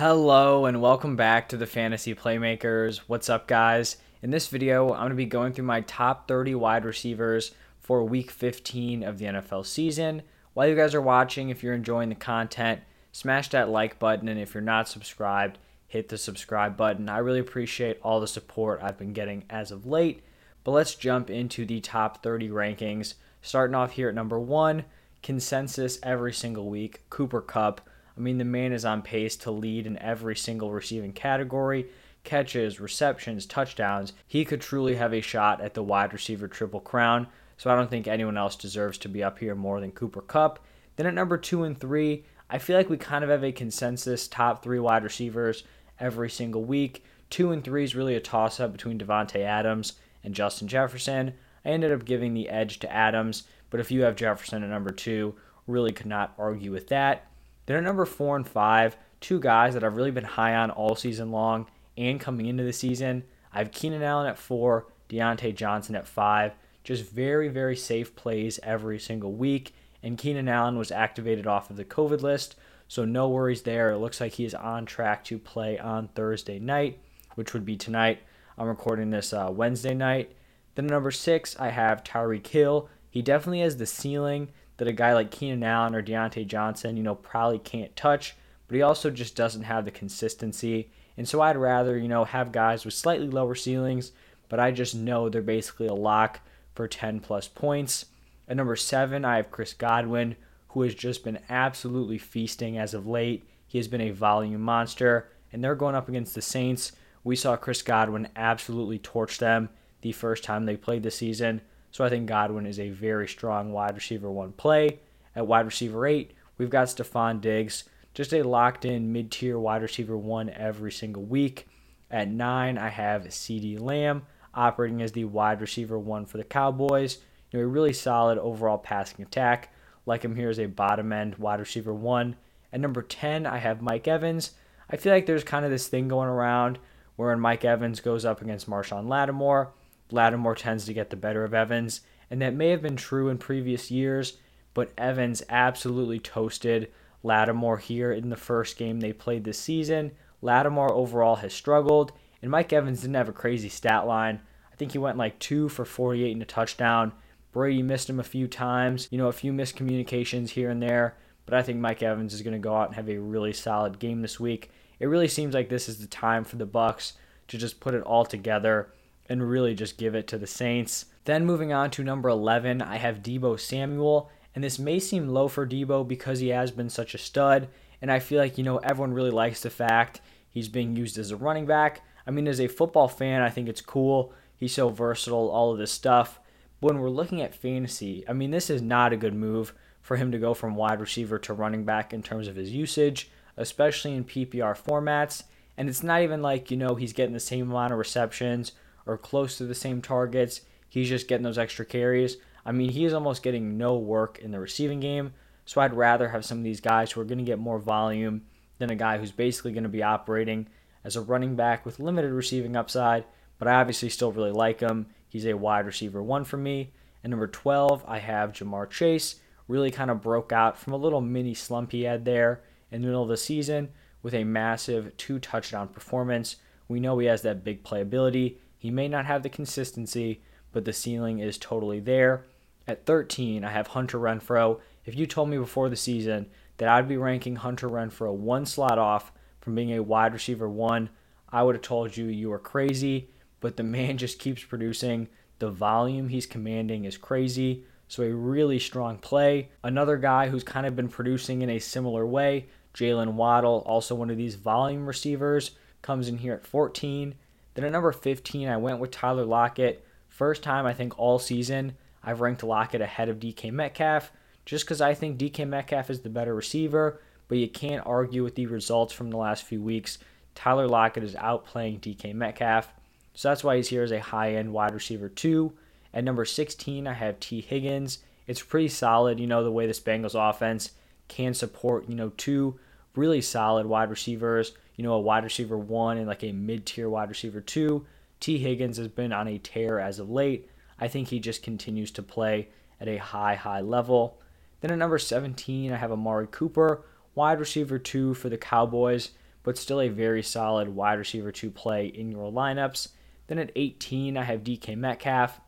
Hello and welcome back to the Fantasy Playmakers. What's up, guys? In this video, I'm going to be going through my top 30 wide receivers for week 15 of the NFL season. While you guys are watching, if you're enjoying the content, smash that like button, and if you're not subscribed, hit the subscribe button. I really appreciate all the support I've been getting as of late. But let's jump into the top 30 rankings. Starting off here at number one, consensus every single week, Cooper Kupp. I mean, the man is on pace to lead in every single receiving category catches, receptions, touchdowns. He could truly have a shot at the wide receiver triple crown. So I don't think anyone else deserves to be up here more than Cooper Kupp. Then at number two and three, I feel like we kind of have a consensus top three wide receivers every single week. Two and three is really a toss up between Davante Adams and Justin Jefferson. I ended up giving the edge to Adams, but if you have Jefferson at number two, really could not argue with that. Then at number four and five, two guys that I've really been high on all season long and coming into the season. I have Keenan Allen at four, Diontae Johnson at five. Just very, very safe plays every single week. And Keenan Allen was activated off of the COVID list, so no worries there. It looks like he is on track to play on Thursday night, which would be tonight. I'm recording this uh, Wednesday night. Then number six, I have Tyreek Hill. He definitely has the ceiling that a guy like Keenan Allen or Diontae Johnson, you know, probably can't touch, but he also just doesn't have the consistency. And so I'd rather, you know, have guys with slightly lower ceilings, but I just know they're basically a lock for 10 plus points. At number seven, I have Chris Godwin, who has just been absolutely feasting as of late. He has been a volume monster, and they're going up against the Saints. We saw Chris Godwin absolutely torch them the first time they played the season. So I think Godwin is a very strong wide receiver one play. At wide receiver eight, we've got Stefon Diggs, just a locked in mid tier wide receiver one every single week. At nine, I have CeeDee Lamb operating as the wide receiver one for the Cowboys. You know, a really solid overall passing attack. Like him here as a bottom end wide receiver one. At number 10, I have Mike Evans. I feel like there's kind of this thing going around wherein Mike Evans goes up against Marshon Lattimore, Lattimore tends to get the better of Evans, and that may have been true in previous years, but Evans absolutely toasted Lattimore here in the first game they played this season. Lattimore overall has struggled, and Mike Evans didn't have a crazy stat line. I think he went like two for 48 and a touchdown. Brady missed him a few times, you know, a few miscommunications here and there, but I think Mike Evans is going to go out and have a really solid game this week. It really seems like this is the time for the Bucs to just put it all together and really just give it to the Saints. Then moving on to number 11, I have Deebo Samuel. And this may seem low for Deebo because he has been such a stud. And I feel like, you know, everyone really likes the fact he's being used as a running back. I mean, as a football fan, I think it's cool. He's so versatile, all of this stuff. But when we're looking at fantasy, I mean, this is not a good move for him to go from wide receiver to running back in terms of his usage, especially in PPR formats. And it's not even like, you know, he's getting the same amount of receptions or close to the same targets. He's just getting those extra carries. I mean, he is almost getting no work in the receiving game. So I'd rather have some of these guys who are going to get more volume than a guy who's basically going to be operating as a running back with limited receiving upside. But I obviously still really like him. He's a wide receiver one for me. And number 12, I have Ja'Marr Chase. Really kind of broke out from a little mini slump he had there in the middle of the season with a massive two touchdown performance. We know he has that big playability. He may not have the consistency, but the ceiling is totally there. At 13, I have Hunter Renfrow. If you told me before the season that I'd be ranking Hunter Renfrow one slot off from being a wide receiver one, I would have told you you were crazy, but the man just keeps producing. The volume he's commanding is crazy. So, a really strong play. Another guy who's kind of been producing in a similar way, Jaylen Waddle, also one of these volume receivers, comes in here at 14. Then at number 15, I went with Tyler Lockett. First time, I think, all season, I've ranked Lockett ahead of DK Metcalf just because I think DK Metcalf is the better receiver, but you can't argue with the results from the last few weeks. Tyler Lockett is outplaying DK Metcalf, so that's why he's here as a high end wide receiver, two. At number 16, I have Tee Higgins. It's pretty solid, you know, the way this Bengals offense can support, you know, two really solid wide receivers you know, a wide receiver one and like a mid tier wide receiver two. Tee Higgins has been on a tear as of late. I think he just continues to play at a high, high level. Then at number 17, I have Amari Cooper, wide receiver two for the Cowboys. but still a very solid wide receiver two play in your lineups. Then at 18, I have DK Metcalf.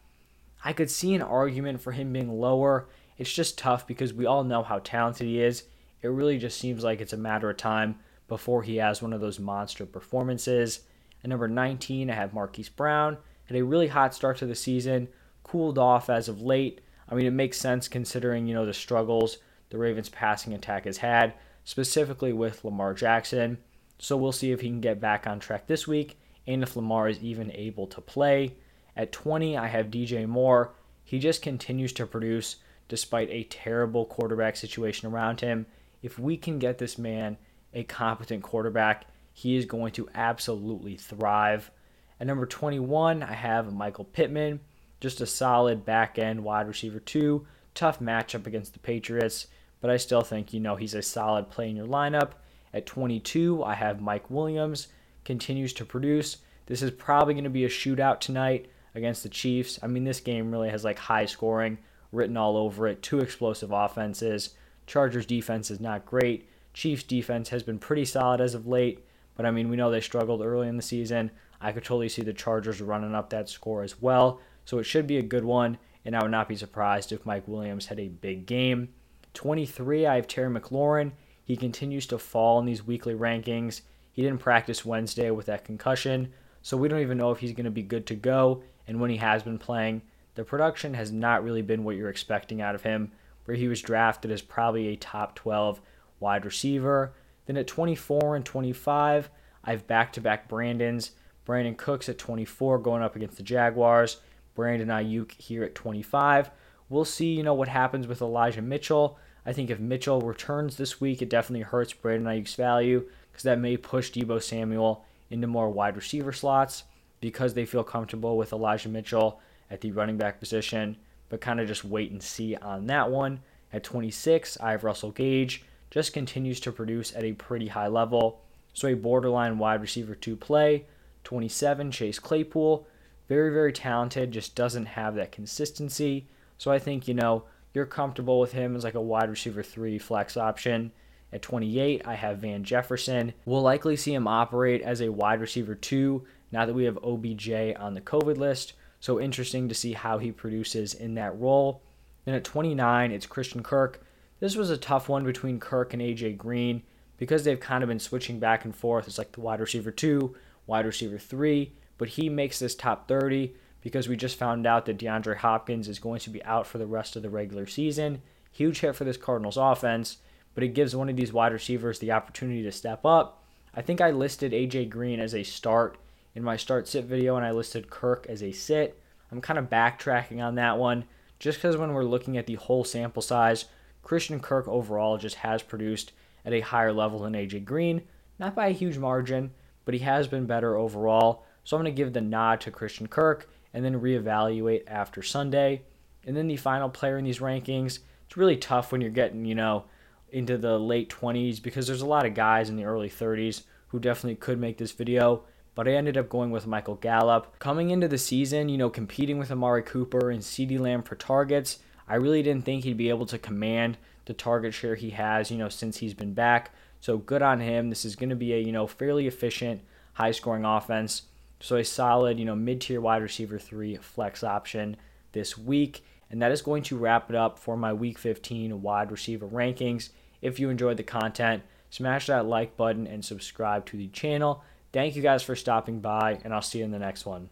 I could see an argument for him being lower. It's just tough because we all know how talented he is. It really just seems like it's a matter of time before he has one of those monster performances. At number 19, I have Marquise Brown. Had a really hot start to the season, cooled off as of late. I mean, it makes sense considering, you know, the struggles the Ravens passing attack has had, specifically with Lamar Jackson. So we'll see if he can get back on track this week and if Lamar is even able to play. At 20, I have DJ Moore. He just continues to produce despite a terrible quarterback situation around him. If we can get this man a competent quarterback, he is going to absolutely thrive. At number 21, I have Michael Pittman, just a solid back end wide receiver, two. Tough matchup against the Patriots, but I still think, you know, he's a solid play in your lineup. At 22, I have Mike Williams, continues to produce. This is probably going to be a shootout tonight against the Chiefs. I mean, this game really has like high scoring written all over it, two explosive offenses. Chargers defense is not great. Chiefs defense has been pretty solid as of late, but I mean, we know they struggled early in the season. I could totally see the Chargers running up that score as well. So it should be a good one, and I would not be surprised if Mike Williams had a big game. 23, I have Terry McLaurin. He continues to fall in these weekly rankings. He didn't practice Wednesday with that concussion, so we don't even know if he's going to be good to go. And when he has been playing, the production has not really been what you're expecting out of him, where he was drafted as probably a top 12 wide receiver. Then at 24 and 25, I have back to back Brandons. Brandin Cooks at 24 going up against the Jaguars. Brandon Aiyuk here at 25. We'll see, you know, what happens with Elijah Mitchell. I think if Mitchell returns this week, it definitely hurts Brandon Aiyuk's value because that may push Deebo Samuel into more wide receiver slots because they feel comfortable with Elijah Mitchell at the running back position, but kind of just wait and see on that one. At 26, I have Russell Gage, just continues to produce at a pretty high level, so a borderline wide receiver two play. 27, Chase Claypool, very, very talented, just doesn't have that consistency. So I think, you know, you're comfortable with him as like a wide receiver three flex option. At 28, I have Van Jefferson. We'll likely see him operate as a wide receiver two now that we have OBJ on the COVID list. So interesting to see how he produces in that role. Then at 29, it's Christian Kirk. This was a tough one between Kirk and AJ Green because they've kind of been switching back and forth. It's like the wide receiver two, wide receiver three, but he makes this top 30 because we just found out that DeAndre Hopkins is going to be out for the rest of the regular season. Huge hit for this Cardinals offense but it gives one of these wide receivers the opportunity to step up. I think I listed AJ Green as a start in my start sit video, and I listed Kirk as a sit. I'm kind of backtracking on that one just because when we're looking at the whole sample size, Christian Kirk overall just has produced at a higher level than AJ Green. Not by a huge margin, but he has been better overall. So I'm going to give the nod to Christian Kirk and then reevaluate after Sunday. And then the final player in these rankings, it's really tough when you're getting, you know, into the late 20s because there's a lot of guys in the early 30s who definitely could make this video. But I ended up going with Michael Gallup. Coming into the season, you know, competing with Amari Cooper and CeeDee Lamb for targets, I really didn't think he'd be able to command the target share he has, you know, since he's been back. So good on him. This is going to be a, you know, fairly efficient, high scoring offense. So a solid, you know, mid tier wide receiver three flex option this week. And that is going to wrap it up for my week 15 wide receiver rankings. If you enjoyed the content, smash that like button and subscribe to the channel. Thank you guys for stopping by, and I'll see you in the next one.